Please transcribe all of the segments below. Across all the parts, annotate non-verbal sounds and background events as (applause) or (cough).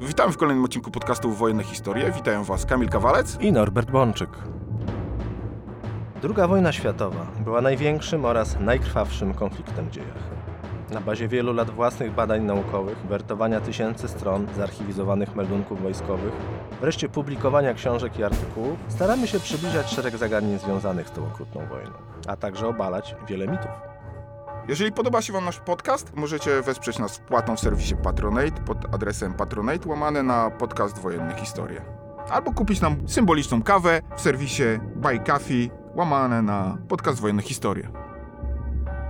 Witamy w kolejnym odcinku podcastu Wojenne Historie. Witają Was Kamil Kawalec. i Norbert Bączyk. Druga wojna światowa była największym oraz najkrwawszym konfliktem w dziejach. Na bazie wielu lat własnych badań naukowych, wertowania tysięcy stron zarchiwizowanych meldunków wojskowych, wreszcie publikowania książek i artykułów, staramy się przybliżać szereg zagadnień związanych z tą okrutną wojną, a także obalać wiele mitów. Jeżeli podoba się Wam nasz podcast, możecie wesprzeć nas wpłatą w serwisie Patronate pod adresem patronate łamane na podcast Wojenne Historie. Albo kupić nam symboliczną kawę w serwisie Buy Coffee łamane na podcast Wojenne Historie.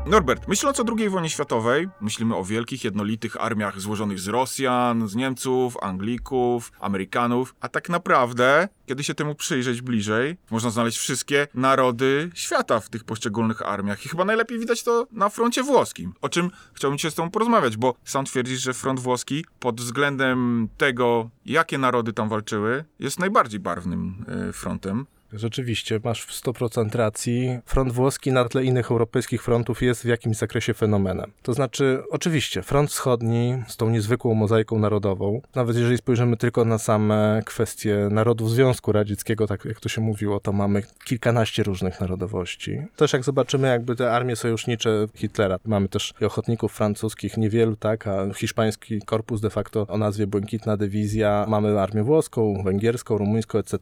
Norbert, myśląc o II wojnie światowej, myślimy o wielkich, jednolitych armiach złożonych z Rosjan, z Niemców, Anglików, Amerykanów, a tak naprawdę, kiedy się temu przyjrzeć bliżej, można znaleźć wszystkie narody świata w tych poszczególnych armiach. I chyba najlepiej widać to na froncie włoskim, o czym chciałbym cię z tobą porozmawiać, bo sam twierdzisz, że front włoski pod względem tego, jakie narody tam walczyły, jest najbardziej barwnym y, frontem. Rzeczywiście, masz w 100% racji. Front włoski na tle innych europejskich frontów jest w jakimś zakresie fenomenem. To znaczy, oczywiście, front wschodni z tą niezwykłą mozaiką narodową, nawet jeżeli spojrzymy tylko na same kwestie narodów Związku Radzieckiego, tak jak to się mówiło, to mamy kilkanaście różnych narodowości. Też jak zobaczymy jakby te armie sojusznicze Hitlera, mamy też ochotników francuskich, niewielu, tak, a hiszpański korpus de facto o nazwie Błękitna Dywizja, mamy armię włoską, węgierską, rumuńską, etc.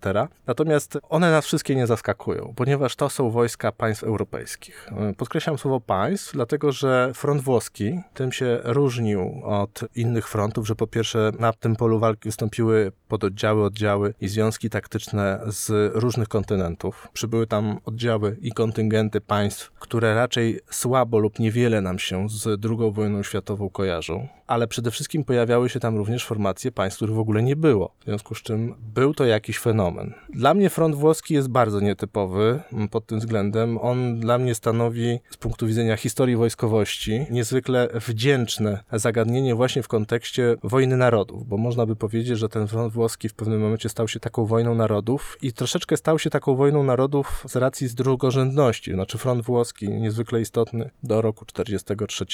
Natomiast one nas wszystkie nie zaskakują, ponieważ to są wojska państw europejskich. Podkreślam słowo państw, dlatego że front włoski tym się różnił od innych frontów, że po pierwsze na tym polu walki wystąpiły pododdziały, oddziały i związki taktyczne z różnych kontynentów. Przybyły tam oddziały i kontyngenty państw, które raczej słabo lub niewiele nam się z II wojną światową kojarzą, ale przede wszystkim pojawiały się tam również formacje państw, których w ogóle nie było. W związku z czym był to jakiś fenomen. Dla mnie front włoski jest bardzo nietypowy pod tym względem. On dla mnie stanowi z punktu widzenia historii wojskowości niezwykle wdzięczne zagadnienie właśnie w kontekście wojny narodów, bo można by powiedzieć, że ten front włoski w pewnym momencie stał się taką wojną narodów i troszeczkę stał się taką wojną narodów z racji z drugorzędności. Znaczy front włoski niezwykle istotny do roku 43.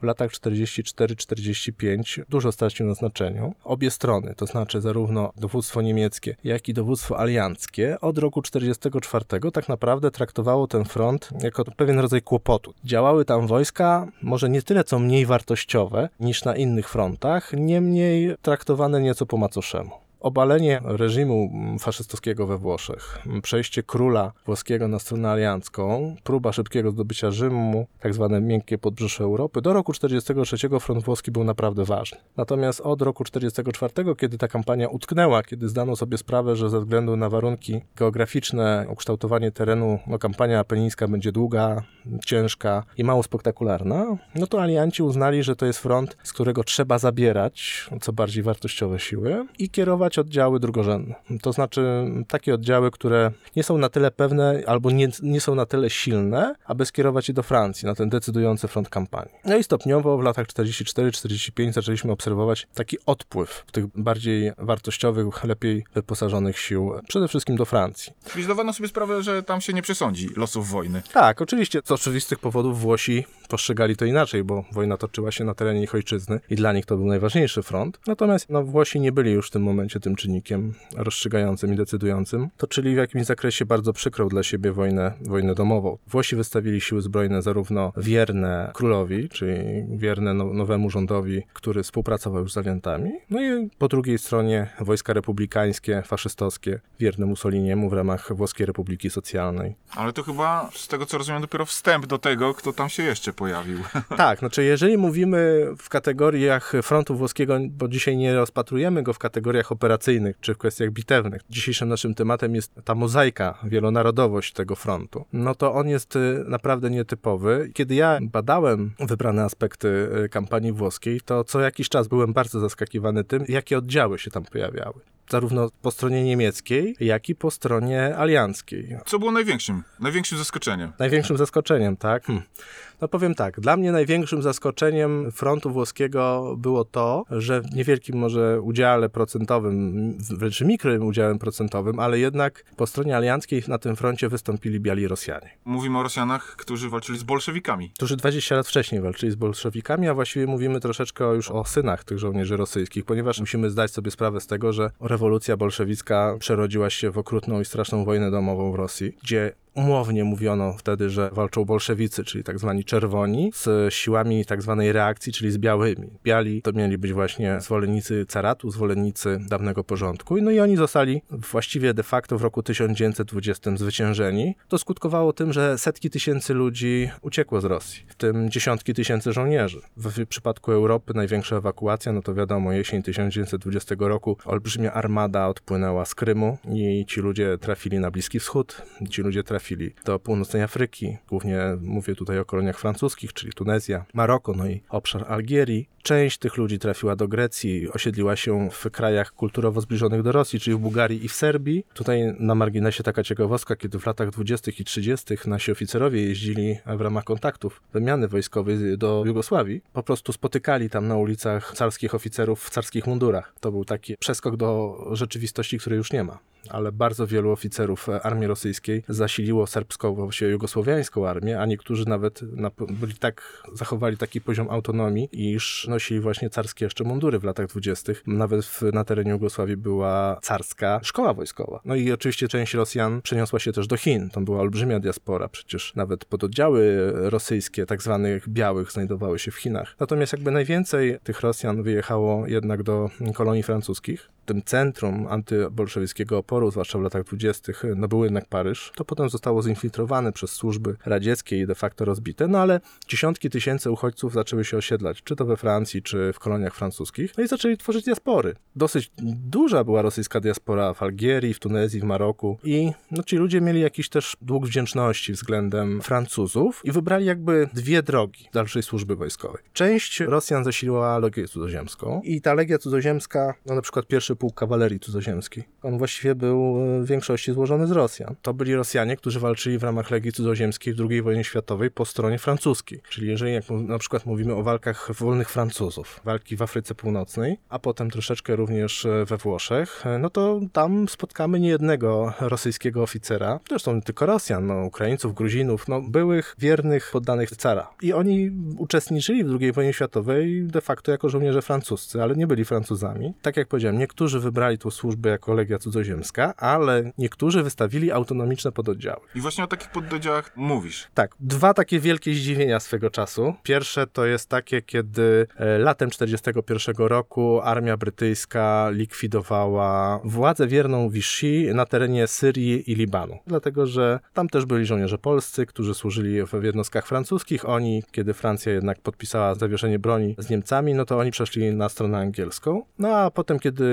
W latach 44-45 dużo stracił na znaczeniu. Obie strony, to znaczy zarówno dowództwo niemieckie, jak i dowództwo alianckie od roku 44 tak naprawdę traktowało ten front jako pewien rodzaj kłopotu. Działały tam wojska, może nie tyle co mniej wartościowe niż na innych frontach, niemniej traktowane nieco po macoszemu. Obalenie reżimu faszystowskiego we Włoszech, przejście króla włoskiego na stronę aliancką, próba szybkiego zdobycia Rzymu, tak zwane miękkie podbrzusze Europy, do roku 1943 front włoski był naprawdę ważny. Natomiast od roku 1944, kiedy ta kampania utknęła, kiedy zdano sobie sprawę, że ze względu na warunki geograficzne, ukształtowanie terenu, no kampania apenińska będzie długa, ciężka i mało spektakularna, no to alianci uznali, że to jest front, z którego trzeba zabierać co bardziej wartościowe siły i kierować oddziały drugorzędne. To znaczy takie oddziały, które nie są na tyle pewne albo nie, nie są na tyle silne, aby skierować je do Francji na ten decydujący front kampanii. No i stopniowo w latach 44-45 zaczęliśmy obserwować taki odpływ tych bardziej wartościowych, lepiej wyposażonych sił, przede wszystkim do Francji. Czyli zdawano sobie sprawę, że tam się nie przesądzi losów wojny. Tak, oczywiście z oczywistych powodów Włosi postrzegali to inaczej, bo wojna toczyła się na terenie ich ojczyzny i dla nich to był najważniejszy front. Natomiast no, Włosi nie byli już w tym momencie tym czynnikiem rozstrzygającym i decydującym. Toczyli w jakimś zakresie bardzo przykrą dla siebie wojnę, wojnę domową. Włosi wystawili siły zbrojne zarówno wierne królowi, czyli wierne no, nowemu rządowi, który współpracował już z aliantami, no i po drugiej stronie wojska republikańskie, faszystowskie, wierne Mussoliniemu w ramach Włoskiej Republiki Socjalnej. Ale to chyba, z tego co rozumiem, dopiero wstęp do tego, kto tam się jeszcze pojawił. (laughs) Tak, znaczy jeżeli mówimy w kategoriach frontu włoskiego, bo dzisiaj nie rozpatrujemy go w kategoriach operacyjnych czy w kwestiach bitewnych. Dzisiejszym naszym tematem jest ta mozaika, wielonarodowość tego frontu. No to on jest y, naprawdę nietypowy. Kiedy ja badałem wybrane aspekty y, kampanii włoskiej, to co jakiś czas byłem bardzo zaskakiwany tym, jakie oddziały się tam pojawiały zarówno po stronie niemieckiej, jak i po stronie alianckiej. Co było największym, największym zaskoczeniem? Największym zaskoczeniem, tak? Hmm. No powiem tak, dla mnie największym zaskoczeniem frontu włoskiego było to, że w niewielkim może udziale procentowym, wręcz mikrym udziałem procentowym, ale jednak po stronie alianckiej na tym froncie wystąpili biali Rosjanie, Mówimy o Rosjanach, którzy walczyli z bolszewikami. którzy 20 lat wcześniej walczyli z bolszewikami, a właściwie mówimy troszeczkę już o synach tych żołnierzy rosyjskich, ponieważ musimy zdać sobie sprawę z tego, że rewolucja bolszewicka przerodziła się w okrutną i straszną wojnę domową w Rosji, gdzie umownie mówiono wtedy, że walczą bolszewicy, czyli tak zwani czerwoni, z siłami tak zwanej reakcji, czyli z białymi. Biali to mieli być właśnie zwolennicy caratu, zwolennicy dawnego porządku. No i oni zostali właściwie de facto w roku 1920 zwyciężeni. To skutkowało tym, że setki tysięcy ludzi uciekło z Rosji, w tym dziesiątki tysięcy żołnierzy. W przypadku Europy największa ewakuacja, no to wiadomo, jesień 1920 roku olbrzymia armada odpłynęła z Krymu i ci ludzie trafili na Bliski Wschód, ci ludzie trafili do północnej Afryki. Głównie mówię tutaj o koloniach francuskich, czyli Tunezja, Maroko, no i obszar Algierii. Część tych ludzi trafiła do Grecji, osiedliła się w krajach kulturowo zbliżonych do Rosji, czyli w Bułgarii i w Serbii. Tutaj na marginesie taka ciekawostka, kiedy w latach 20. i 30. nasi oficerowie jeździli w ramach kontaktów wymiany wojskowej do Jugosławii, po prostu spotykali tam na ulicach carskich oficerów w carskich mundurach. To był taki przeskok do rzeczywistości, której już nie ma ale bardzo wielu oficerów armii rosyjskiej zasiliło serbską, właściwie jugosłowiańską armię, a niektórzy nawet na, byli tak, zachowali taki poziom autonomii, iż nosili właśnie carskie jeszcze mundury w latach dwudziestych. Nawet w, na terenie Jugosławii była carska szkoła wojskowa. No i oczywiście część Rosjan przeniosła się też do Chin. To była olbrzymia diaspora, przecież nawet pododdziały rosyjskie, tak zwanych białych, znajdowały się w Chinach. Natomiast jakby najwięcej tych Rosjan wyjechało jednak do kolonii francuskich. Tym centrum antybolszewickiego oporu, zwłaszcza w latach dwudziestych, no był jednak Paryż. To potem zostało zinfiltrowane przez służby radzieckie i de facto rozbite, no ale dziesiątki tysięcy uchodźców zaczęły się osiedlać, czy to we Francji, czy w koloniach francuskich, no i zaczęli tworzyć diaspory. Dosyć duża była rosyjska diaspora w Algierii, w Tunezji, w Maroku i no, ci ludzie mieli jakiś też dług wdzięczności względem Francuzów i wybrali jakby dwie drogi dalszej służby wojskowej. Część Rosjan zasiliła Legię Cudzoziemską i ta Legia Cudzoziemska, no na przykład pierwszy pułk kawalerii cudzoziemskiej, on właściwie był w większości złożony z Rosjan. To byli Rosjanie, którzy walczyli w ramach Legii Cudzoziemskiej w II wojnie światowej po stronie francuskiej. Czyli jeżeli jak na przykład mówimy o walkach wolnych Francuzów, walki w Afryce Północnej, a potem troszeczkę również we Włoszech, no to tam spotkamy niejednego rosyjskiego oficera, zresztą nie tylko Rosjan, no, Ukraińców, Gruzinów, no, byłych wiernych poddanych cara. I oni uczestniczyli w II wojnie światowej de facto jako żołnierze francuscy, ale nie byli Francuzami. Tak jak powiedziałem, niektórzy wybrali tą służbę jako Legia Cudzoziemska, ale niektórzy wystawili autonomiczne pododdziały. I właśnie o takich pododdziałach mówisz. Tak, dwa takie wielkie zdziwienia swego czasu. Pierwsze to jest takie, kiedy e, latem 1941 roku armia brytyjska likwidowała władzę wierną Vichy na terenie Syrii i Libanu. Dlatego, że tam też byli żołnierze polscy, którzy służyli w jednostkach francuskich. Oni, kiedy Francja jednak podpisała zawieszenie broni z Niemcami, no to oni przeszli na stronę angielską. No a potem, kiedy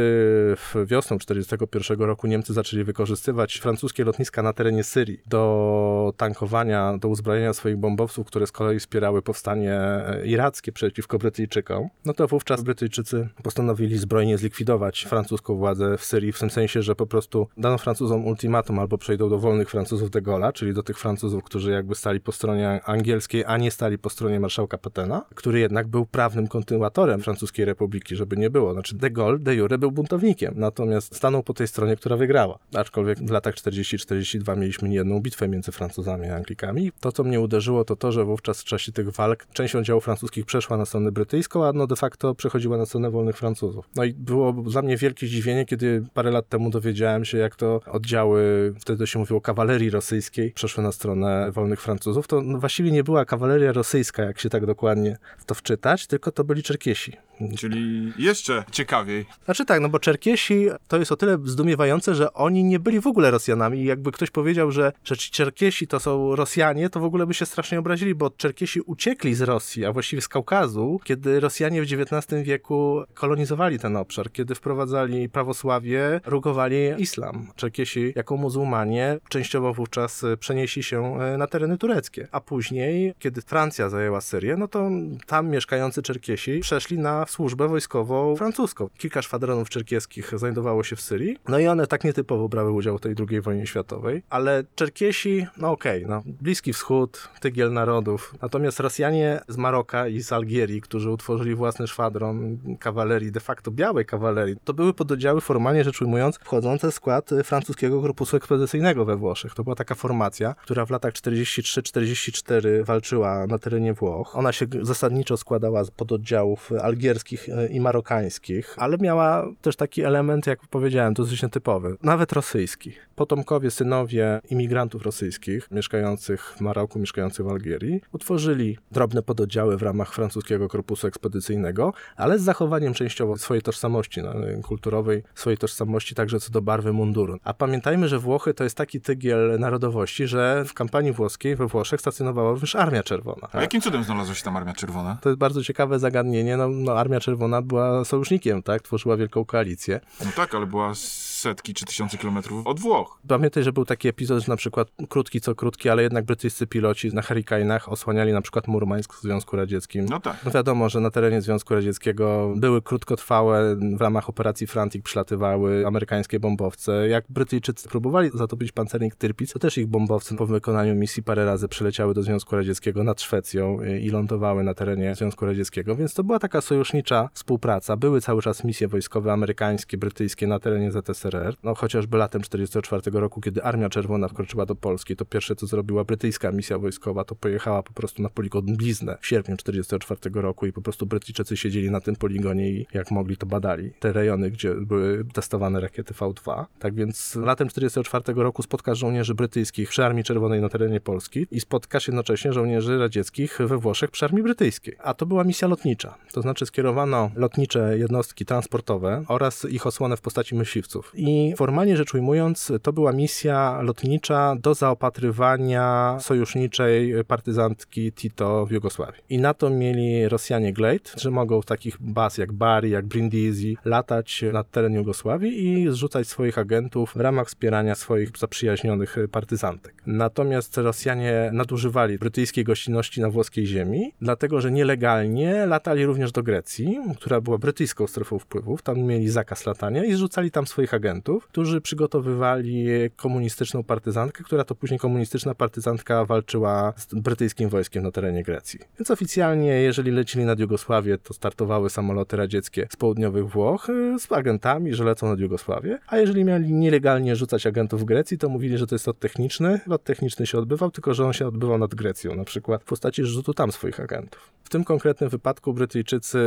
w wiosną 1941 roku Niemcy zaczęli wykorzystywać francuskie lotniska na terenie Syrii do tankowania, do uzbrojenia swoich bombowców, które z kolei wspierały powstanie irackie przeciwko Brytyjczykom, no to wówczas Brytyjczycy postanowili zbrojnie zlikwidować francuską władzę w Syrii, w tym sensie, że po prostu dano Francuzom ultimatum albo przejdą do wolnych Francuzów de Gaulle'a, czyli do tych Francuzów, którzy jakby stali po stronie angielskiej, a nie stali po stronie marszałka Petena, który jednak był prawnym kontynuatorem francuskiej republiki, żeby nie było. Znaczy de Gaulle de jure był buntownikiem, natomiast stanął po tej stronie, która wygrała. Aczkolwiek w latach 40-42 mieliśmy niejedną bitwę między Francuzami a Anglikami. To, co mnie uderzyło, to to, że wówczas w czasie tych walk część oddziałów francuskich przeszła na stronę brytyjską, a no de facto przechodziła na stronę wolnych Francuzów. No i było dla mnie wielkie zdziwienie, kiedy parę lat temu dowiedziałem się, jak to oddziały, wtedy się mówiło kawalerii rosyjskiej, przeszły na stronę wolnych Francuzów. To no właściwie nie była kawaleria rosyjska, jak się tak dokładnie w to wczytać, tylko to byli Czerkiesi. Czyli jeszcze ciekawiej. Znaczy tak, no bo Czerkiesi to jest o tyle zdumiewające, że oni nie byli w ogóle Rosjanami i jakby ktoś powiedział, że, że Czerkiesi to są Rosjanie, to w ogóle by się strasznie obrazili, bo Czerkiesi uciekli z Rosji, a właściwie z Kaukazu, kiedy Rosjanie w XIX wieku kolonizowali ten obszar, kiedy wprowadzali prawosławie, rugowali islam. Czerkiesi jako muzułmanie częściowo wówczas przenieśli się na tereny tureckie, a później, kiedy Francja zajęła Syrię, no to tam mieszkający Czerkiesi przeszli na służbę wojskową francuską. Kilka szwadronów czerkieskich znajdowało się w Syrii, no i one tak nietypowo brały udział w tej II wojnie światowej, ale Czerkiesi, no okej, no, Bliski Wschód, tygiel narodów, natomiast Rosjanie z Maroka i z Algierii, którzy utworzyli własny szwadron kawalerii, de facto białej kawalerii, to były pododdziały formalnie rzecz ujmując wchodzące w skład francuskiego korpusu ekspedycyjnego we Włoszech. To była taka formacja, która w latach 43-44 walczyła na terenie Włoch. Ona się zasadniczo składała z pododdziałów algierskich y, i marokańskich, ale miała też taki element, jak powiedziałem, dosyć nietypowy, nawet rosyjski. Potomkowie, synowie imigrantów rosyjskich mieszkających w Maroku, mieszkających w Algierii, utworzyli drobne pododdziały w ramach francuskiego korpusu ekspedycyjnego, ale z zachowaniem częściowo swojej tożsamości no, kulturowej, swojej tożsamości także co do barwy munduru. A pamiętajmy, że Włochy to jest taki tygiel narodowości, że w kampanii włoskiej we Włoszech stacjonowała również Armia Czerwona. A jakim cudem znalazła się tam Armia Czerwona? To jest bardzo ciekawe zagadnienie. No, no, Armia Czerwona była sojusznikiem, tak? Tworzyła wielką koalicję. No tak, ale była setki czy tysiące kilometrów od Włoch. Pamiętaj, że był taki epizod, że na przykład krótki co krótki, ale jednak brytyjscy piloci na Hurricane'ach osłaniali na przykład Murmańsk w Związku Radzieckim. No tak. No wiadomo, że na terenie Związku Radzieckiego były krótkotrwałe, w ramach operacji Frantic przylatywały amerykańskie bombowce. Jak Brytyjczycy próbowali zatopić pancernik Tirpitz, to też ich bombowce po wykonaniu misji parę razy przyleciały do Związku Radzieckiego nad Szwecją i lądowały na terenie Związku Radzieckiego, więc to była taka sojusznicza współpraca. Były cały czas misje wojskowe amerykańskie, brytyjskie na terenie ZSRR. No chociażby latem 1944 roku, kiedy Armia Czerwona wkroczyła do Polski, to pierwsze co zrobiła brytyjska misja wojskowa, to pojechała po prostu na poligon Bliznę w sierpniu 1944 roku i po prostu Brytyjczycy siedzieli na tym poligonie i jak mogli to badali. Te rejony, gdzie były testowane rakiety V2. Tak więc latem 1944 roku spotka żołnierzy brytyjskich przy Armii Czerwonej na terenie Polski i spotkasz jednocześnie żołnierzy radzieckich we Włoszech przy Armii Brytyjskiej. A to była misja lotnicza. To znaczy skierowano lotnicze jednostki transportowe oraz ich osłonę w postaci myśliwców. I formalnie rzecz ujmując, to była misja lotnicza do zaopatrywania sojuszniczej partyzantki Tito w Jugosławii. I na to mieli Rosjanie Glade, że mogą w takich baz jak Bari, jak Brindisi latać na teren Jugosławii i zrzucać swoich agentów w ramach wspierania swoich zaprzyjaźnionych partyzantek. Natomiast Rosjanie nadużywali brytyjskiej gościnności na włoskiej ziemi, dlatego że nielegalnie latali również do Grecji, która była brytyjską strefą wpływów. Tam mieli zakaz latania i zrzucali tam swoich agentów, którzy przygotowywali komunistyczną partyzantkę, która to później komunistyczna partyzantka walczyła z brytyjskim wojskiem na terenie Grecji. Więc oficjalnie, jeżeli lecili nad Jugosławię, to startowały samoloty radzieckie z południowych Włoch y, z agentami, że lecą nad Jugosławię, a jeżeli mieli nielegalnie rzucać agentów w Grecji, to mówili, że to jest lot techniczny. Lot techniczny się odbywał, tylko że on się odbywał nad Grecją, na przykład w postaci rzutu tam swoich agentów. W tym konkretnym wypadku Brytyjczycy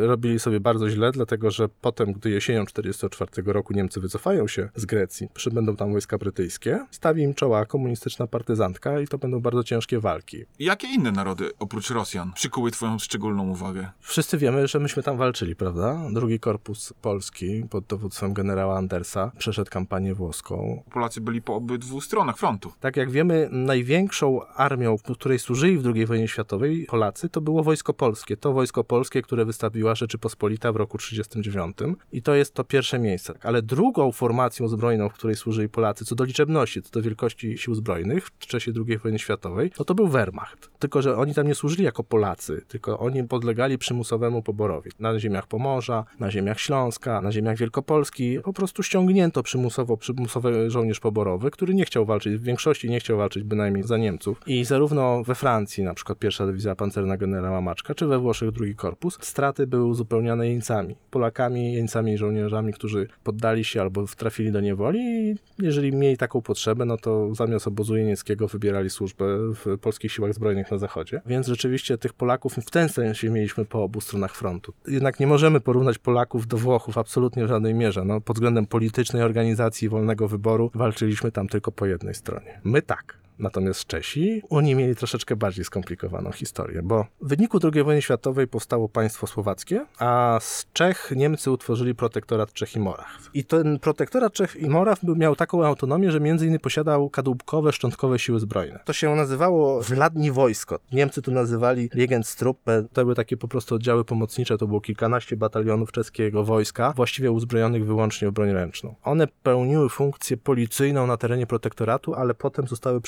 robili sobie bardzo źle, dlatego że potem, gdy jesienią 1944 roku Niemcy wycofają się z Grecji, przybędą tam wojska brytyjskie, stawi im czoła komunistyczna partyzantka i to będą bardzo ciężkie walki. Jakie inne narody, oprócz Rosjan, przykuły twoją szczególną uwagę? Wszyscy wiemy, że myśmy tam walczyli, prawda? Drugi Korpus Polski pod dowództwem generała Andersa przeszedł kampanię włoską. Polacy byli po obydwu stronach frontu. Tak jak wiemy, największą armią, w której służyli w II wojnie światowej Polacy, to było Wojsko Polskie. To Wojsko Polskie, które wystawiła Rzeczypospolita w roku 1939 i to jest to pierwsze miejsce. Ale drugą formacją zbrojną, w której służyli Polacy, co do liczebności, co do wielkości sił zbrojnych w czasie II wojny światowej, no to był Wehrmacht. Tylko, że oni tam nie służyli jako Polacy, tylko oni podlegali przymusowemu poborowi. Na ziemiach Pomorza, na ziemiach Śląska, na ziemiach Wielkopolski po prostu ściągnięto przymusowo przymusowy żołnierz poborowy, który nie chciał walczyć, w większości nie chciał walczyć bynajmniej za Niemców. I zarówno we Francji, na przykład pierwsza dywizja pancerna generała Maczka, czy we Włoszech drugi korpus, straty były uzupełniane jeńcami. Polakami, jeńcami i żołnierzami, którzy poddali się albo trafili do niewoli i jeżeli mieli taką potrzebę, no to zamiast obozu jenieckiego wybierali służbę w polskich siłach zbrojnych na zachodzie. Więc rzeczywiście tych Polaków w ten sensie mieliśmy po obu stronach frontu. Jednak nie możemy porównać Polaków do Włochów absolutnie w żadnej mierze. No, pod względem politycznej organizacji wolnego wyboru walczyliśmy tam tylko po jednej stronie. My tak. Natomiast Czesi, oni mieli troszeczkę bardziej skomplikowaną historię, bo w wyniku II wojny światowej powstało państwo słowackie, a z Czech Niemcy utworzyli protektorat Czech i Moraw. I ten protektorat Czech i Moraw miał taką autonomię, że między innymi posiadał kadłubkowe, szczątkowe siły zbrojne. To się nazywało Wladni Wojsko. Niemcy to nazywali Regenstruppe. To były takie po prostu oddziały pomocnicze, to było kilkanaście batalionów czeskiego wojska, właściwie uzbrojonych wyłącznie w broń ręczną. One pełniły funkcję policyjną na terenie protektoratu, ale potem zostały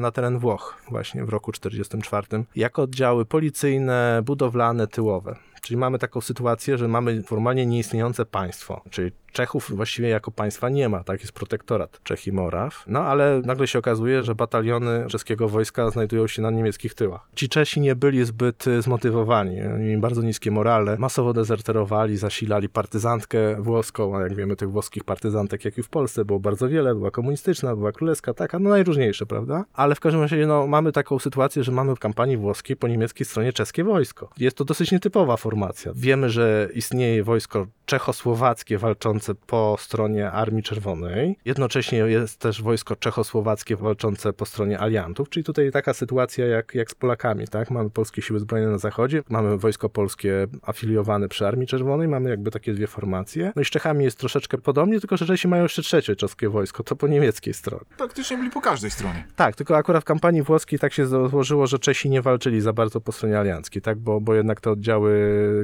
na teren Włoch właśnie w roku 1944 jako oddziały policyjne, budowlane, tyłowe. Czyli mamy taką sytuację, że mamy formalnie nieistniejące państwo, czyli Czechów właściwie jako państwa nie ma, tak? Jest protektorat Czech i Moraw. No ale nagle się okazuje, że bataliony czeskiego wojska znajdują się na niemieckich tyłach. Ci Czesi nie byli zbyt y, zmotywowani, oni mieli bardzo niskie morale, masowo dezerterowali, zasilali partyzantkę włoską, a jak wiemy tych włoskich partyzantek, jak i w Polsce było bardzo wiele, była komunistyczna, była królewska, taka, no najróżniejsze, prawda? Ale w każdym razie, no mamy taką sytuację, że mamy w kampanii włoskiej po niemieckiej stronie czeskie wojsko. Jest to dosyć nietypowa formacja. Wiemy, że istnieje wojsko czechosłowackie walczące po stronie Armii Czerwonej. Jednocześnie jest też wojsko czechosłowackie walczące po stronie aliantów, czyli tutaj taka sytuacja jak, jak z Polakami, tak? Mamy polskie siły zbrojne na zachodzie, mamy wojsko polskie afiliowane przy Armii Czerwonej, mamy jakby takie dwie formacje. No i z Czechami jest troszeczkę podobnie, tylko że Czesi mają jeszcze trzecie czeskie wojsko, to po niemieckiej stronie. Praktycznie byli po każdej stronie. Tak, tylko akurat w kampanii włoskiej tak się złożyło, że Czesi nie walczyli za bardzo po stronie alianckiej, tak? Bo, bo jednak te oddziały,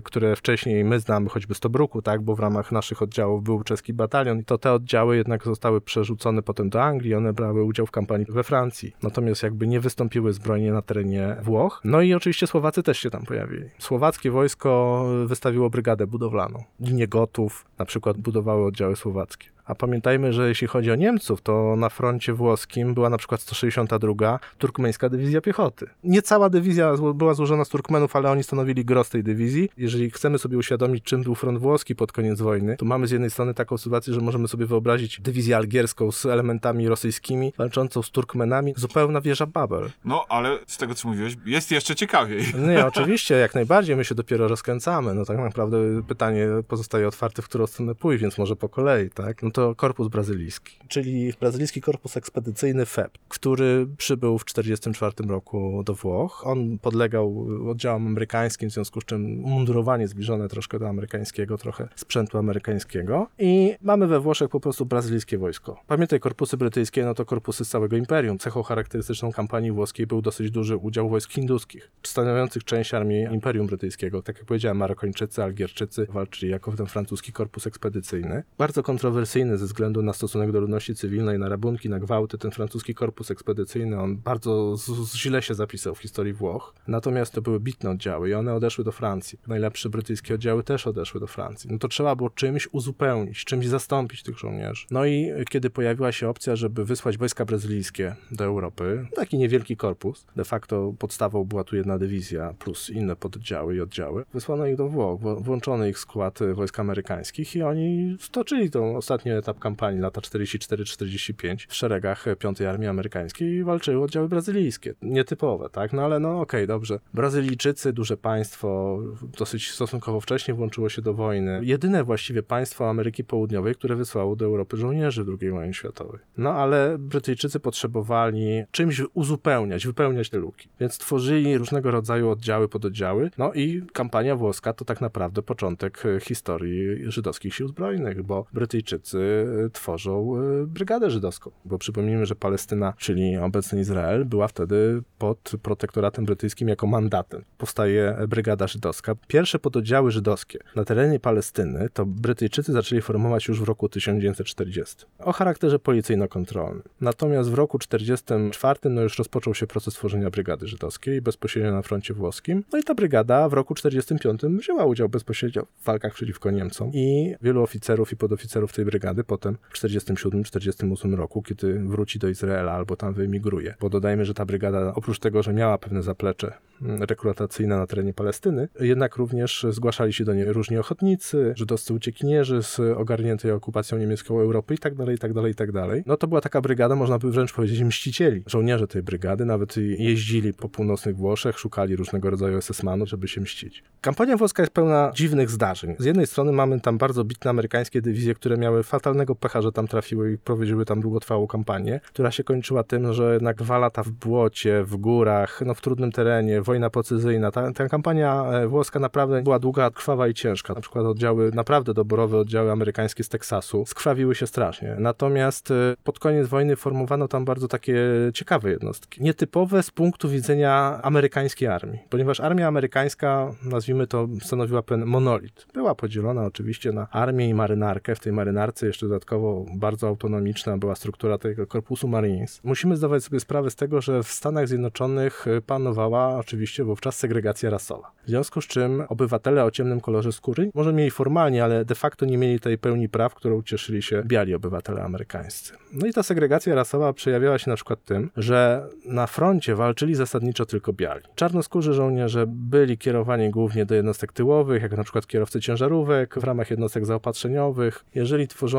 które wcześniej my znamy, choćby z Tobruku, tak? Bo w ramach naszych oddziałów był czeski batalion, to te oddziały jednak zostały przerzucone potem do Anglii, one brały udział w kampanii we Francji. Natomiast jakby nie wystąpiły zbrojnie na terenie Włoch. No i oczywiście Słowacy też się tam pojawili. Słowackie wojsko wystawiło brygadę budowlaną. Linie gotów na przykład budowały oddziały słowackie. A pamiętajmy, że jeśli chodzi o Niemców, to na froncie włoskim była na przykład 162. Turkmeńska Dywizja Piechoty. Nie cała dywizja była złożona z Turkmenów, ale oni stanowili gros tej dywizji. Jeżeli chcemy sobie uświadomić, czym był front włoski pod koniec wojny, to mamy z jednej strony taką sytuację, że możemy sobie wyobrazić dywizję algierską z elementami rosyjskimi, walczącą z Turkmenami, zupełna wieża Babel. No, ale z tego, co mówiłeś, jest jeszcze ciekawiej. (laughs) Nie, oczywiście, jak najbardziej, my się dopiero rozkręcamy. No tak naprawdę pytanie pozostaje otwarte, w którą stronę pójść, więc może po kolei, tak? No to Korpus Brazylijski, czyli Brazylijski Korpus Ekspedycyjny FEB, który przybył w 1944 roku do Włoch. On podlegał oddziałom amerykańskim, w związku z czym mundurowanie zbliżone troszkę do amerykańskiego, trochę sprzętu amerykańskiego. I mamy we Włoszech po prostu brazylijskie wojsko. Pamiętaj, korpusy brytyjskie, no to korpusy z całego imperium. Cechą charakterystyczną kampanii włoskiej był dosyć duży udział wojsk hinduskich, stanowiących część armii Imperium Brytyjskiego. Tak jak powiedziałem, Marokończycy, Algierczycy walczyli jako ten francuski korpus ekspedycyjny. Bardzo kontrowersyjny ze względu na stosunek do ludności cywilnej, na rabunki, na gwałty. Ten francuski korpus ekspedycyjny, on bardzo źle się zapisał w historii Włoch. Natomiast to były bitne oddziały i one odeszły do Francji. Najlepsze brytyjskie oddziały też odeszły do Francji. No to trzeba było czymś uzupełnić, czymś zastąpić tych żołnierzy. No i kiedy pojawiła się opcja, żeby wysłać wojska brazylijskie do Europy, taki niewielki korpus, de facto podstawą była tu jedna dywizja plus inne pododdziały i oddziały, wysłano ich do Włoch, wło- włączono ich skład wojsk amerykańskich i oni stoczyli tą etap kampanii lata 44-45 w szeregach 5 Armii Amerykańskiej walczyły oddziały brazylijskie. Nietypowe, tak? No ale no okej, dobrze. Brazylijczycy, duże państwo, dosyć stosunkowo wcześnie włączyło się do wojny. Jedyne właściwie państwo Ameryki Południowej, które wysłało do Europy żołnierzy w II wojnie światowej. No ale Brytyjczycy potrzebowali czymś uzupełniać, wypełniać te luki. Więc tworzyli różnego rodzaju oddziały, pododdziały. No i kampania włoska to tak naprawdę początek e, historii żydowskich sił zbrojnych, bo Brytyjczycy e, tworzą e, brygadę żydowską. Bo przypomnijmy, że Palestyna, czyli obecny Izrael, była wtedy pod protektoratem brytyjskim jako mandatem. Powstaje brygada żydowska. Pierwsze pododdziały żydowskie na terenie Palestyny to Brytyjczycy zaczęli formować już w roku 1940 o charakterze policyjno-kontrolnym. Natomiast w roku 1944 no już rozpoczął się proces tworzenia brygady żydowskiej bezpośrednio na froncie włoskim. No i ta brygada w roku 1945 wzięła udział bezpośrednio w walkach przeciwko Niemcom i wielu oficerów i podoficerów tej brygady potem w 1947-1948 roku, kiedy wróci do Izraela albo tam wyemigruje. Bo dodajmy, że ta brygada oprócz tego, że miała pewne zaplecze mm, rekrutacyjne na terenie Palestyny, jednak również zgłaszali się do niej różni ochotnicy, żydowscy uciekinierzy z ogarniętej okupacją niemiecką Europy i tak dalej, i tak dalej, i tak dalej. No to była taka brygada, można by wręcz powiedzieć, mścicieli. Żołnierze tej brygady nawet jeździli po północnych Włoszech, szukali różnego rodzaju SS-manów, żeby się mścić. Kampania włoska jest pełna dziwnych zdarzeń. Z jednej strony mamy tam bardzo bitne amerykańskie dywizje, które miały fatalnego pecha, że tam trafiły i prowadziły tam długotrwałą kampanię, która się kończyła tym, że jednak dwa lata w błocie, w górach, no w trudnym terenie, wojna precyzyjna. Ta, ta kampania e, włoska naprawdę była długa, krwawa i ciężka. Na przykład oddziały, naprawdę doborowe oddziały amerykańskie z Teksasu skrwawiły się strasznie. Natomiast e, pod koniec wojny formowano tam bardzo takie ciekawe jednostki. Nietypowe z punktu widzenia amerykańskiej armii, ponieważ armia amerykańska, nazwijmy to, stanowiła pewien monolit. Była podzielona oczywiście na armię i marynarkę. W tej marynarce jeszcze dodatkowo bardzo autonomiczna była struktura tego korpusu Marines. Musimy zdawać sobie sprawę z tego, że w Stanach Zjednoczonych e, panowała oczywiście oczywiście wówczas segregacja rasowa. W związku z czym obywatele o ciemnym kolorze skóry może mieli formalnie, ale de facto nie mieli tej pełni praw, którą cieszyli się biali obywatele amerykańscy. No i ta segregacja rasowa przejawiała się na przykład tym, że na froncie walczyli zasadniczo tylko biali. Czarnoskórzy żołnierze byli kierowani głównie do jednostek tyłowych, jak na przykład kierowcy ciężarówek w ramach jednostek zaopatrzeniowych. Jeżeli tworzono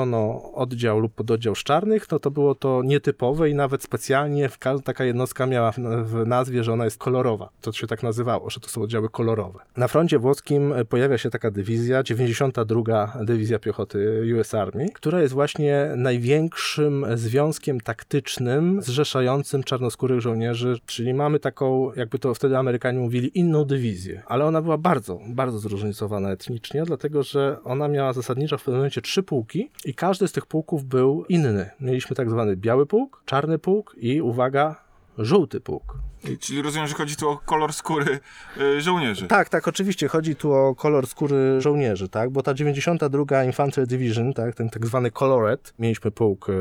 oddział lub pododdział z czarnych, no to było to nietypowe i nawet specjalnie taka jednostka miała w, nazwie, że ona jest kolorowa. To się tak nazywało, że to są oddziały kolorowe. Na froncie włoskim pojawia się taka dywizja, 92. Dywizja Piechoty US Army, która jest właśnie największym związkiem taktycznym zrzeszającym czarnoskórych żołnierzy, czyli mamy taką, jakby to wtedy Amerykanie mówili, inną dywizję. Ale ona była bardzo, bardzo zróżnicowana etnicznie, dlatego że ona miała zasadniczo w pewnym momencie trzy pułki i każdy z tych pułków był inny. Mieliśmy tak zwany biały pułk, czarny pułk i uwaga, żółty pułk. Czyli rozumiem, że chodzi tu o kolor skóry y, żołnierzy. Tak, tak, oczywiście chodzi tu o kolor skóry żołnierzy, tak, bo ta 92 Infantry Division, tak, ten tak zwany colored, mieliśmy pułk e,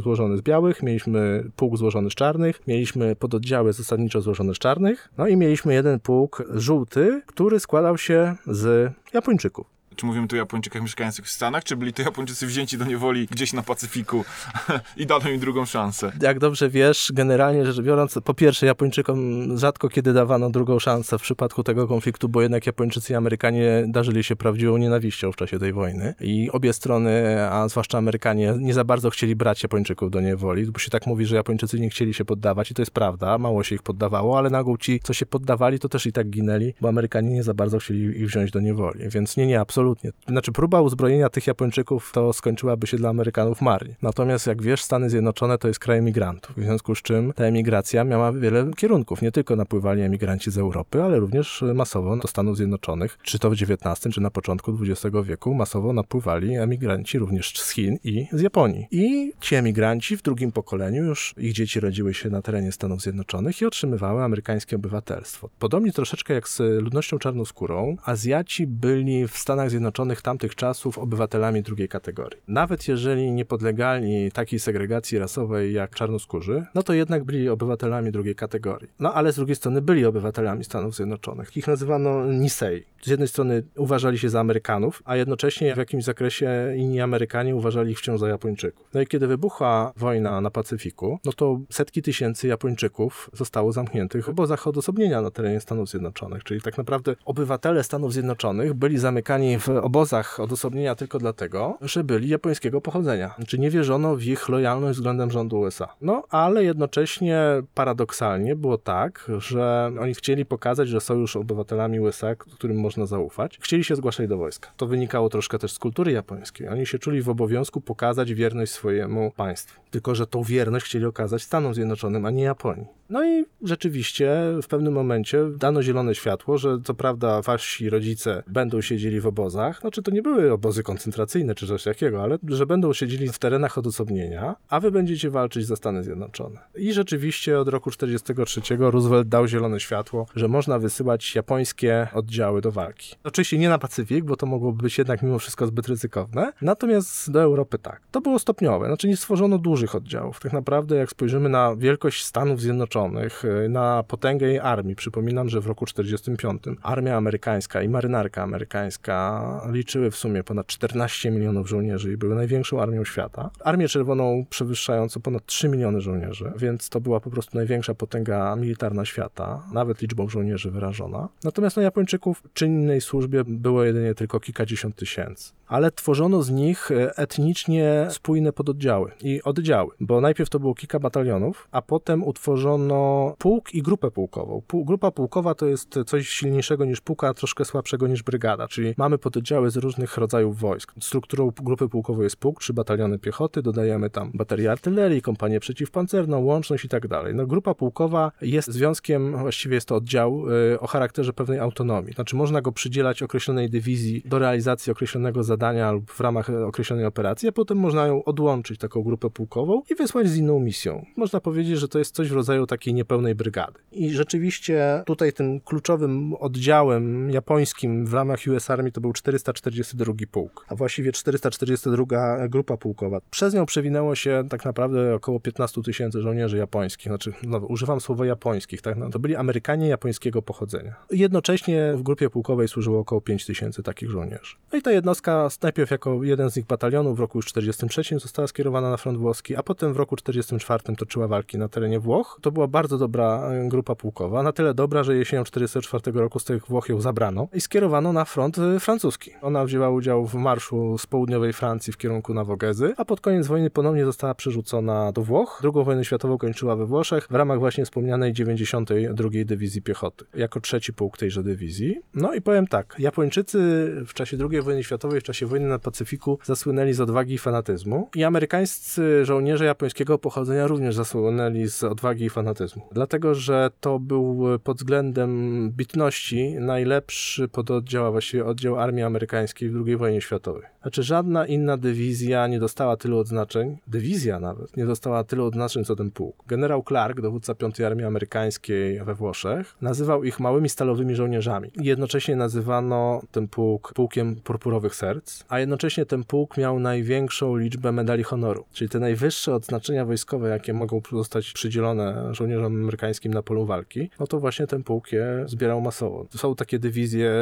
złożony z białych, mieliśmy pułk złożony z czarnych, mieliśmy pododdziały zasadniczo złożone z czarnych, no i mieliśmy jeden pułk żółty, który składał się z Japończyków. Czy mówimy tu o Japończykach mieszkających w Stanach, czy byli to Japończycy wzięci do niewoli gdzieś na Pacyfiku (laughs) i dano im drugą szansę? Jak dobrze wiesz, generalnie rzecz biorąc, po pierwsze Japończykom rzadko kiedy dawano drugą szansę w przypadku tego konfliktu, bo jednak Japończycy i Amerykanie darzyli się prawdziwą nienawiścią w czasie tej wojny i obie strony, a zwłaszcza Amerykanie, nie za bardzo chcieli brać Japończyków do niewoli, bo się tak mówi, że Japończycy nie chcieli się poddawać i to jest prawda, mało się ich poddawało, ale na ogół ci, co się poddawali, to też i tak ginęli, bo Amerykanie nie za bardzo chcieli ich wziąć do niewoli, więc nie, nie, absolutnie. Znaczy próba uzbrojenia tych Japończyków to skończyłaby się dla Amerykanów marnie. Natomiast jak wiesz, Stany Zjednoczone to jest kraj emigrantów, w związku z czym ta emigracja miała wiele kierunków. Nie tylko napływali emigranci z Europy, ale również masowo do Stanów Zjednoczonych, czy to w XIX, czy na początku XX wieku, masowo napływali emigranci również z Chin i z Japonii. I ci emigranci w drugim pokoleniu już ich dzieci rodziły się na terenie Stanów Zjednoczonych i otrzymywały amerykańskie obywatelstwo. Podobnie troszeczkę jak z ludnością czarnoskórą, Azjaci byli w Stanach Zjednoczonych tamtych czasów obywatelami drugiej kategorii. Nawet jeżeli nie podlegali takiej segregacji rasowej jak czarnoskórzy, no to jednak byli obywatelami drugiej kategorii. No ale z drugiej strony byli obywatelami Stanów Zjednoczonych. Ich nazywano Nisei. Z jednej strony uważali się za Amerykanów, a jednocześnie w jakimś zakresie inni Amerykanie uważali ich wciąż za Japończyków. No i kiedy wybuchła wojna na Pacyfiku, no to setki tysięcy Japończyków zostało zamkniętych w obozach odosobnienia na terenie Stanów Zjednoczonych. Czyli tak naprawdę obywatele Stanów Zjednoczonych byli zamykani w obozach odosobnienia tylko dlatego, że byli japońskiego pochodzenia. Znaczy nie wierzono w ich lojalność względem rządu USA. No, ale jednocześnie paradoksalnie było tak, że oni chcieli pokazać, że są już obywatelami USA, którym można zaufać. Chcieli się zgłaszać do wojska. To wynikało troszkę też z kultury japońskiej. Oni się czuli w obowiązku pokazać wierność swojemu państwu. Tylko, że tą wierność chcieli okazać Stanom Zjednoczonym, a nie Japonii. No i rzeczywiście w pewnym momencie dano zielone światło, że co prawda wasi rodzice będą siedzieli w obozach, znaczy to nie były obozy koncentracyjne czy coś takiego, ale że będą siedzieli w terenach odosobnienia, a wy będziecie walczyć za Stany Zjednoczone. I rzeczywiście od roku 1943 Roosevelt dał zielone światło, że można wysyłać japońskie oddziały do walki. Oczywiście nie na Pacyfik, bo to mogłoby być jednak mimo wszystko zbyt ryzykowne, natomiast do Europy tak. To było stopniowe, znaczy nie stworzono dużych oddziałów. Tak naprawdę jak spojrzymy na wielkość Stanów Zjednoczonych, na potęgę jej armii, przypominam, że w roku 1945 armia amerykańska i marynarka amerykańska liczyły w sumie ponad 14 milionów żołnierzy i były największą armią świata. Armię Czerwoną przewyższającą ponad 3 miliony żołnierzy, więc to była po prostu największa potęga militarna świata, nawet liczbą żołnierzy wyrażona. Natomiast na Japończyków w czynnej służbie było jedynie tylko kilkadziesiąt tysięcy. Ale tworzono z nich etnicznie spójne pododdziały i oddziały, bo najpierw to było kilka batalionów, a potem utworzono pułk i grupę pułkową. Grupa pułkowa to jest coś silniejszego niż pułka, a troszkę słabszego niż brygada, czyli mamy pododdziały z różnych rodzajów wojsk. Strukturą grupy pułkowej jest pułk, trzy bataliony piechoty, dodajemy tam baterię artylerii, kompanię przeciwpancerną, łączność i tak dalej. No, grupa pułkowa jest związkiem, właściwie jest to oddział y, o charakterze pewnej autonomii. Znaczy można go przydzielać określonej dywizji do realizacji określonego zadania, lub w ramach e, określonej operacji, a potem można ją odłączyć, taką grupę pułkową i wysłać z inną misją. Można powiedzieć, że to jest coś w rodzaju takiej niepełnej brygady. I rzeczywiście tutaj tym kluczowym oddziałem japońskim w ramach US Army to był 442 pułk, a właściwie 442 grupa pułkowa. Przez nią przewinęło się tak naprawdę około 15 tysięcy żołnierzy japońskich. Znaczy, no, używam słowa japońskich, tak? No, to byli Amerykanie japońskiego pochodzenia. Jednocześnie w grupie pułkowej służyło około 5 tysięcy takich żołnierzy. No i ta jednostka najpierw jako jeden z ich batalionów w roku już 43 została skierowana na front włoski, a potem w roku 44 toczyła walki na terenie Włoch. To była bardzo dobra e, grupa pułkowa, na tyle dobra, że jesienią 44 roku z tych Włoch ją zabrano i skierowano na front e, francuski. Ona wzięła udział w marszu z południowej Francji w kierunku na Wogezy, a pod koniec wojny ponownie została przerzucona do Włoch. Drugą wojnę światową kończyła we Włoszech w ramach właśnie wspomnianej 92 Dywizji Piechoty, jako trzeci pułk tejże dywizji. No i powiem tak, Japończycy w czasie II wojny światowej, w czasie wojny na Pacyfiku zasłynęli z odwagi i fanatyzmu i amerykańscy żołnierze japońskiego pochodzenia również zasłynęli z odwagi i fanatyzmu. Dlatego, że to był pod względem bitności najlepszy pododdział, a właściwie oddział armii amerykańskiej w II wojnie światowej. Znaczy żadna inna dywizja nie dostała tylu odznaczeń, dywizja nawet, nie dostała tylu odznaczeń co ten pułk. Generał Clark, dowódca 5 Armii Amerykańskiej we Włoszech, nazywał ich małymi stalowymi żołnierzami. Jednocześnie nazywano ten pułk pułkiem purpurowych serc, a jednocześnie ten pułk miał największą liczbę medali honoru, czyli te najwyższe odznaczenia wojskowe, jakie mogą zostać przydzielone żołnierzom amerykańskim na polu walki, no to właśnie ten pułk je zbierał masowo. Są takie dywizje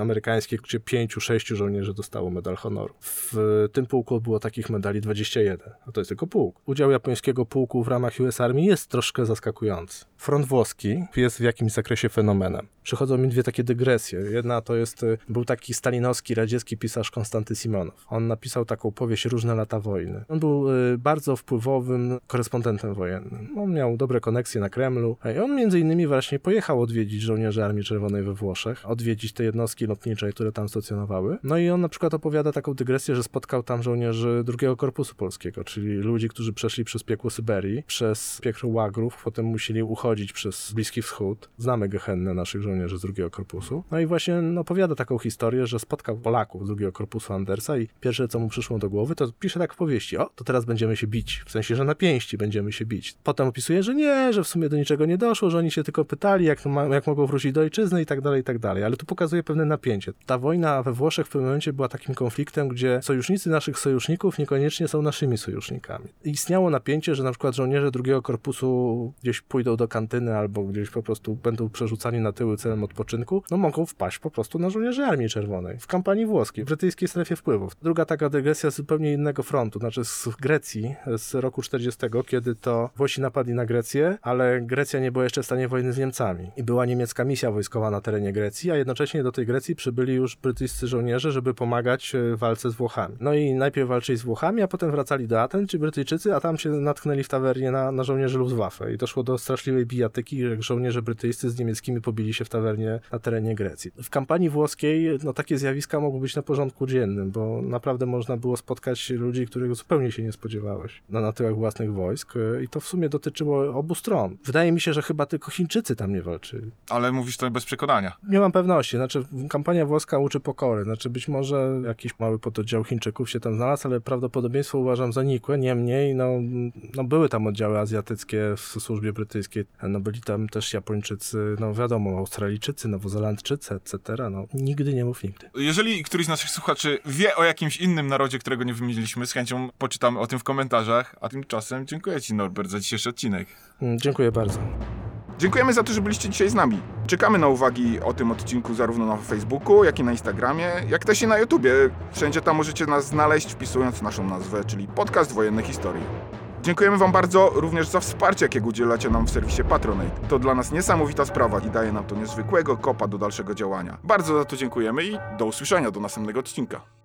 amerykańskie, gdzie pięciu, sześciu żołnierzy dostało medal honoru. W tym pułku było takich medali 21, a to jest tylko pułk. Udział japońskiego pułku w ramach US Army jest troszkę zaskakujący. Front włoski jest w jakimś zakresie fenomenem. Przychodzą mi dwie takie dygresje. Jedna to jest, y, był taki stalinowski, radziecki pisarz Konstanty Simonow. On napisał taką powieść Różne lata wojny. On był y, bardzo wpływowym korespondentem wojennym. On miał dobre koneksje na Kremlu i on między innymi właśnie pojechał odwiedzić żołnierzy Armii Czerwonej we Włoszech, odwiedzić te jednostki lotnicze, które tam stacjonowały. No i on na przykład opowiada taką dygresję, że spotkał tam żołnierzy drugiego Korpusu Polskiego, czyli ludzi, którzy przeszli przez piekło Syberii, przez piekło Łagrów, potem musieli uchodzić przez Bliski Wschód. Znamy gehennę naszych żołnierzy z drugiego korpusu. No i właśnie no, opowiada taką historię, że spotkał Polaków z drugiego korpusu Andersa i pierwsze, co mu przyszło do głowy, to pisze tak w powieści, o, to teraz będziemy się bić, w sensie, że na pięści będziemy się bić. Potem opisuje, że nie, że w sumie do niczego nie doszło, że oni się tylko pytali, jak, jak mogą wrócić do ojczyzny i tak dalej, i tak dalej. Ale tu pokazuje pewne napięcie. Ta wojna we Włoszech w pewnym momencie była takim konfliktem, gdzie sojusznicy naszych sojuszników niekoniecznie są naszymi sojusznikami. Istniało napięcie, że na przykład żołnierze drugiego korpusu gdzieś pójdą do kantyny albo gdzieś po prostu będą przerzucani na tyły celem odpoczynku, no mogą wpaść po prostu na żołnierzy Armii Czerwonej w kampanii włoskiej, w brytyjskiej strefie wpływów. Druga taka dygresja z zupełnie innego frontu, znaczy z Grecji z roku 40, kiedy to Włosi napadli na Grecję, ale Grecja nie była jeszcze w stanie wojny z Niemcami. I była niemiecka misja wojskowa na terenie Grecji, a jednocześnie do tej Grecji przybyli już brytyjscy żołnierze, żeby pomagać e, w walce z Włochami. No i najpierw walczyli z Włochami, a potem wracali do Aten, czy Brytyjczycy, a tam się natknęli w tawernie na, na żołnierzy Luftwaffe i doszło do straszliwej bijatyki, jak żołnierze brytyjscy z niemieckimi pobili się w tawernie na terenie Grecji. W kampanii włoskiej no, takie zjawiska mogły być na porządku dziennym, bo naprawdę można było spotkać ludzi, których zupełnie się nie spodziewałeś na, na tyłach własnych wojsk e, i to w sumie dotyczyło obu stron. Wydaje mi się, że chyba tylko Chińczycy tam nie walczyli. Ale mówisz to bez przekonania. Nie mam pewności, znaczy kampania włoska uczy pokory, znaczy być może jakiś mały pododdział Chińczyków się tam znalazł, ale prawdopodobieństwo uważam za nikłe, niemniej no, no były tam oddziały azjatyckie w służbie brytyjskiej, no byli tam też Japończycy, no wiadomo, Australijczycy, Nowozelandczycy, etc., no nigdy nie mów nigdy. Jeżeli któryś z naszych słuchaczy wie o jakimś innym narodzie, którego nie wymieniliśmy, z chęcią poczytamy o tym w komentarzach, a tymczasem dziękuję Ci Norbert za dzisiejszy odcinek. Mm, Dziękuję bardzo. Dziękujemy za to, że byliście dzisiaj z nami. Czekamy na uwagi o tym odcinku zarówno na Facebooku, jak i na Instagramie, jak też i na YouTubie. Wszędzie tam możecie nas znaleźć, wpisując naszą nazwę, czyli Podcast Wojenne Historie. Dziękujemy Wam bardzo również za wsparcie, jakiego udzielacie nam w serwisie Patronate. To dla nas niesamowita sprawa i daje nam to niezwykłego kopa do dalszego działania. Bardzo za to dziękujemy i do usłyszenia do następnego odcinka.